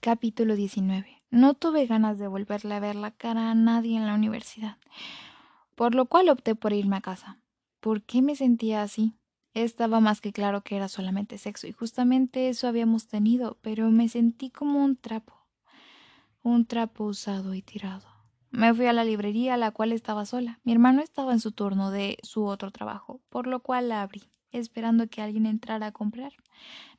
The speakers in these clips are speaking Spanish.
Capítulo 19. No tuve ganas de volverle a ver la cara a nadie en la universidad, por lo cual opté por irme a casa. ¿Por qué me sentía así? Estaba más que claro que era solamente sexo y justamente eso habíamos tenido, pero me sentí como un trapo, un trapo usado y tirado. Me fui a la librería, la cual estaba sola. Mi hermano estaba en su turno de su otro trabajo, por lo cual la abrí esperando que alguien entrara a comprar.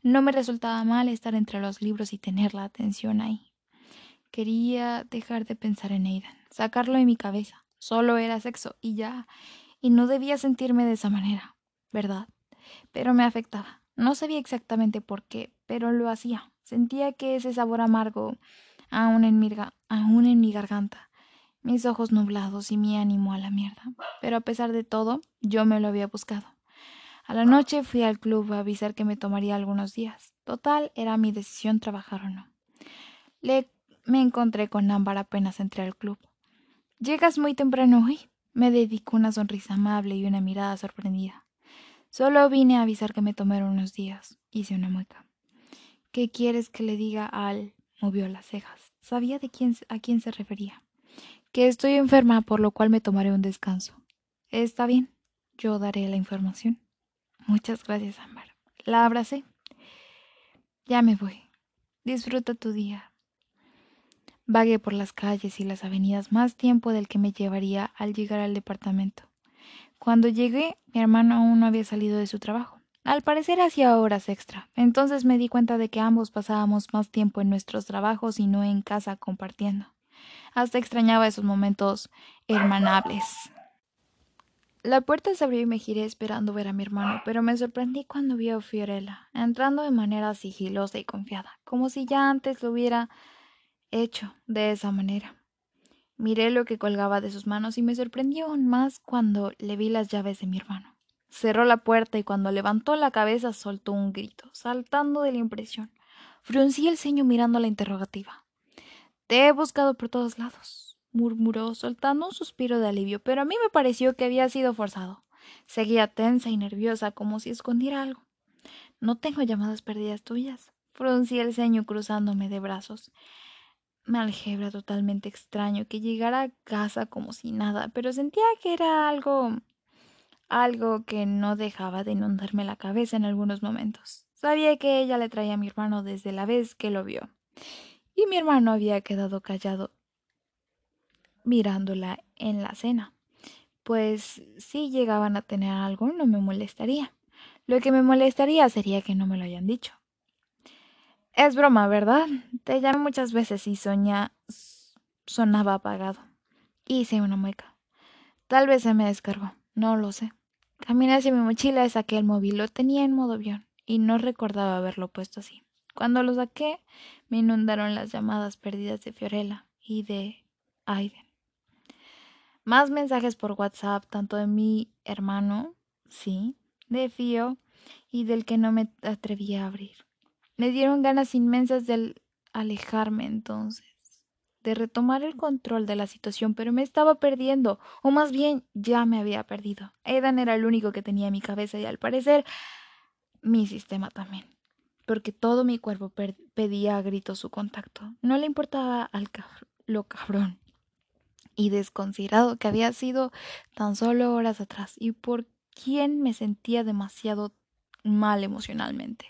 No me resultaba mal estar entre los libros y tener la atención ahí. Quería dejar de pensar en Aidan, sacarlo de mi cabeza. Solo era sexo y ya, y no debía sentirme de esa manera, ¿verdad? Pero me afectaba. No sabía exactamente por qué, pero lo hacía. Sentía que ese sabor amargo aún en mi, aún en mi garganta, mis ojos nublados y mi ánimo a la mierda. Pero a pesar de todo, yo me lo había buscado. A la noche fui al club a avisar que me tomaría algunos días. Total, era mi decisión trabajar o no. Le me encontré con Ámbar apenas entré al club. Llegas muy temprano hoy. Me dedicó una sonrisa amable y una mirada sorprendida. Solo vine a avisar que me tomaron unos días. Hice una mueca. ¿Qué quieres que le diga al? movió las cejas. Sabía de quién a quién se refería. Que estoy enferma, por lo cual me tomaré un descanso. Está bien. Yo daré la información. Muchas gracias, Ámbar. La abracé. Ya me voy. Disfruta tu día. Vagué por las calles y las avenidas más tiempo del que me llevaría al llegar al departamento. Cuando llegué, mi hermano aún no había salido de su trabajo. Al parecer hacía horas extra. Entonces me di cuenta de que ambos pasábamos más tiempo en nuestros trabajos y no en casa compartiendo. Hasta extrañaba esos momentos hermanables. La puerta se abrió y me giré esperando ver a mi hermano, pero me sorprendí cuando vi a Fiorella, entrando de manera sigilosa y confiada, como si ya antes lo hubiera hecho de esa manera. Miré lo que colgaba de sus manos y me sorprendió aún más cuando le vi las llaves de mi hermano. Cerró la puerta y cuando levantó la cabeza soltó un grito, saltando de la impresión. Fruncí el ceño mirando la interrogativa. Te he buscado por todos lados murmuró, soltando un suspiro de alivio, pero a mí me pareció que había sido forzado. Seguía tensa y nerviosa, como si escondiera algo. No tengo llamadas perdidas tuyas. Fruncí el ceño cruzándome de brazos. Me algebra totalmente extraño que llegara a casa como si nada, pero sentía que era algo algo que no dejaba de inundarme la cabeza en algunos momentos. Sabía que ella le traía a mi hermano desde la vez que lo vio. Y mi hermano había quedado callado mirándola en la cena. Pues si llegaban a tener algo no me molestaría. Lo que me molestaría sería que no me lo hayan dicho. Es broma, ¿verdad? Te llamé muchas veces y soña sonaba apagado. Hice una mueca. Tal vez se me descargó, no lo sé. Caminé hacia mi mochila y saqué el móvil. Lo tenía en modo avión y no recordaba haberlo puesto así. Cuando lo saqué, me inundaron las llamadas perdidas de Fiorella y de Aiden. Más mensajes por WhatsApp, tanto de mi hermano, sí, de Fío y del que no me atrevía a abrir. Me dieron ganas inmensas de alejarme entonces, de retomar el control de la situación, pero me estaba perdiendo, o más bien ya me había perdido. Edan era el único que tenía mi cabeza y al parecer mi sistema también, porque todo mi cuerpo pedía a gritos su contacto. No le importaba al lo cabrón y desconsiderado que había sido tan solo horas atrás y por quien me sentía demasiado mal emocionalmente.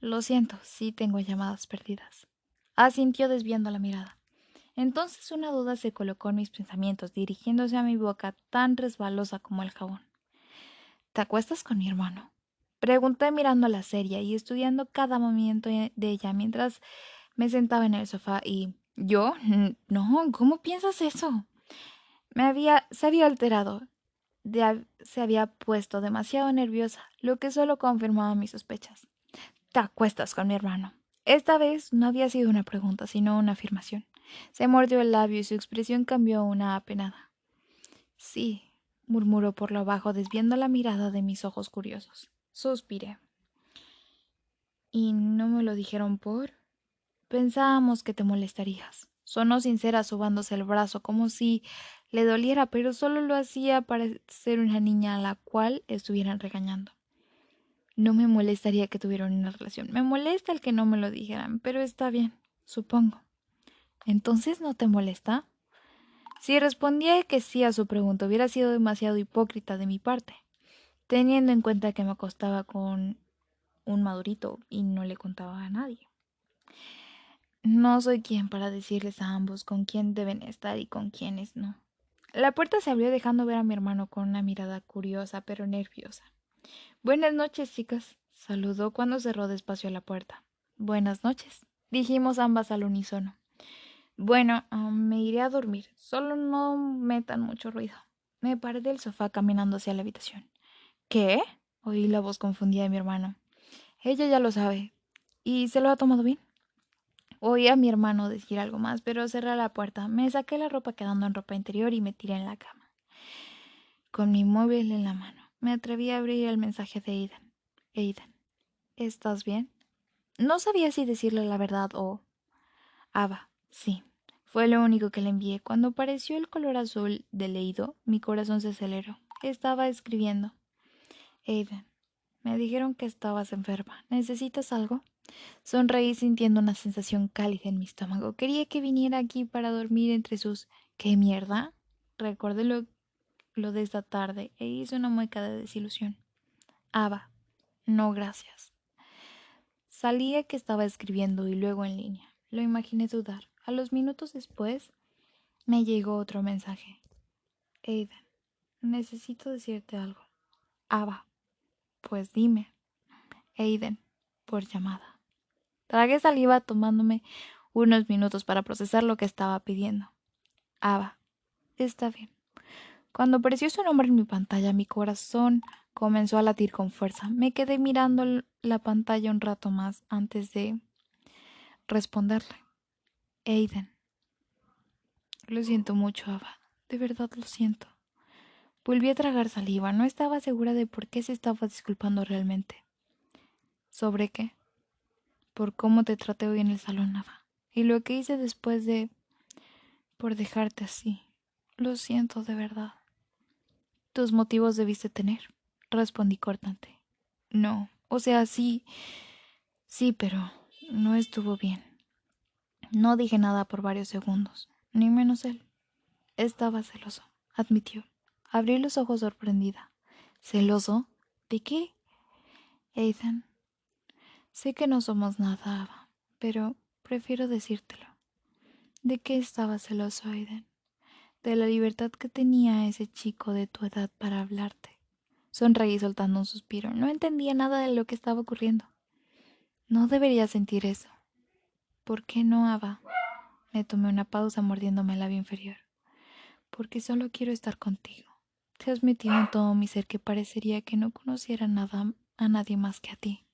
Lo siento, sí tengo llamadas perdidas. Asintió desviando la mirada. Entonces una duda se colocó en mis pensamientos, dirigiéndose a mi boca tan resbalosa como el jabón. ¿Te acuestas con mi hermano? Pregunté mirando a la serie y estudiando cada movimiento de ella mientras me sentaba en el sofá y ¿Yo? No, ¿cómo piensas eso? Me había, se había alterado. se había puesto demasiado nerviosa, lo que solo confirmaba mis sospechas. Te acuestas con mi hermano. Esta vez no había sido una pregunta, sino una afirmación. Se mordió el labio y su expresión cambió a una apenada. Sí, murmuró por lo bajo, desviando la mirada de mis ojos curiosos. Suspiré. ¿Y no me lo dijeron por? Pensábamos que te molestarías. Sonó sincera sobándose el brazo como si le doliera, pero solo lo hacía para ser una niña a la cual estuvieran regañando. No me molestaría que tuvieran una relación. Me molesta el que no me lo dijeran, pero está bien. supongo. ¿Entonces no te molesta? Si respondía que sí a su pregunta hubiera sido demasiado hipócrita de mi parte, teniendo en cuenta que me acostaba con un madurito y no le contaba a nadie. No soy quien para decirles a ambos con quién deben estar y con quiénes no. La puerta se abrió dejando ver a mi hermano con una mirada curiosa pero nerviosa. Buenas noches, chicas, saludó cuando cerró despacio la puerta. Buenas noches, dijimos ambas al unísono. Bueno, ah, me iré a dormir. Solo no metan mucho ruido. Me paré del sofá caminando hacia la habitación. ¿Qué? Oí la voz confundida de mi hermano. Ella ya lo sabe. ¿Y se lo ha tomado bien? Oí a mi hermano decir algo más, pero cerré la puerta. Me saqué la ropa quedando en ropa interior y me tiré en la cama. Con mi móvil en la mano, me atreví a abrir el mensaje de Aidan. Aidan, ¿estás bien? No sabía si decirle la verdad o... Ava, sí. Fue lo único que le envié. Cuando apareció el color azul de leído, mi corazón se aceleró. Estaba escribiendo. Aidan, me dijeron que estabas enferma. ¿Necesitas algo? Sonreí sintiendo una sensación cálida en mi estómago. Quería que viniera aquí para dormir entre sus ¿Qué mierda? Recordé lo, lo de esta tarde e hice una mueca de desilusión. Ava, no gracias. Salía que estaba escribiendo y luego en línea. Lo imaginé dudar. A los minutos después me llegó otro mensaje. Aidan, necesito decirte algo. Ava, pues dime. Aiden, por llamada. Tragué saliva tomándome unos minutos para procesar lo que estaba pidiendo. Ava. Está bien. Cuando apareció su nombre en mi pantalla, mi corazón comenzó a latir con fuerza. Me quedé mirando la pantalla un rato más antes de responderle. Aiden. Lo siento mucho, Ava. De verdad lo siento. Volví a tragar saliva. No estaba segura de por qué se estaba disculpando realmente. ¿Sobre qué? Por cómo te traté hoy en el salón, Nava. Y lo que hice después de... por dejarte así. Lo siento de verdad. Tus motivos debiste tener, respondí cortante. No, o sea, sí. Sí, pero no estuvo bien. No dije nada por varios segundos, ni menos él. Estaba celoso, admitió. Abrí los ojos sorprendida. ¿Celoso? ¿De qué? Ethan, Sé que no somos nada, pero prefiero decírtelo. ¿De qué estaba celoso, Aiden? De la libertad que tenía ese chico de tu edad para hablarte. Sonreí soltando un suspiro. No entendía nada de lo que estaba ocurriendo. No debería sentir eso. ¿Por qué no, Ava? Me tomé una pausa mordiéndome el labio inferior. Porque solo quiero estar contigo. Te has metido en todo mi ser que parecería que no conociera nada a nadie más que a ti.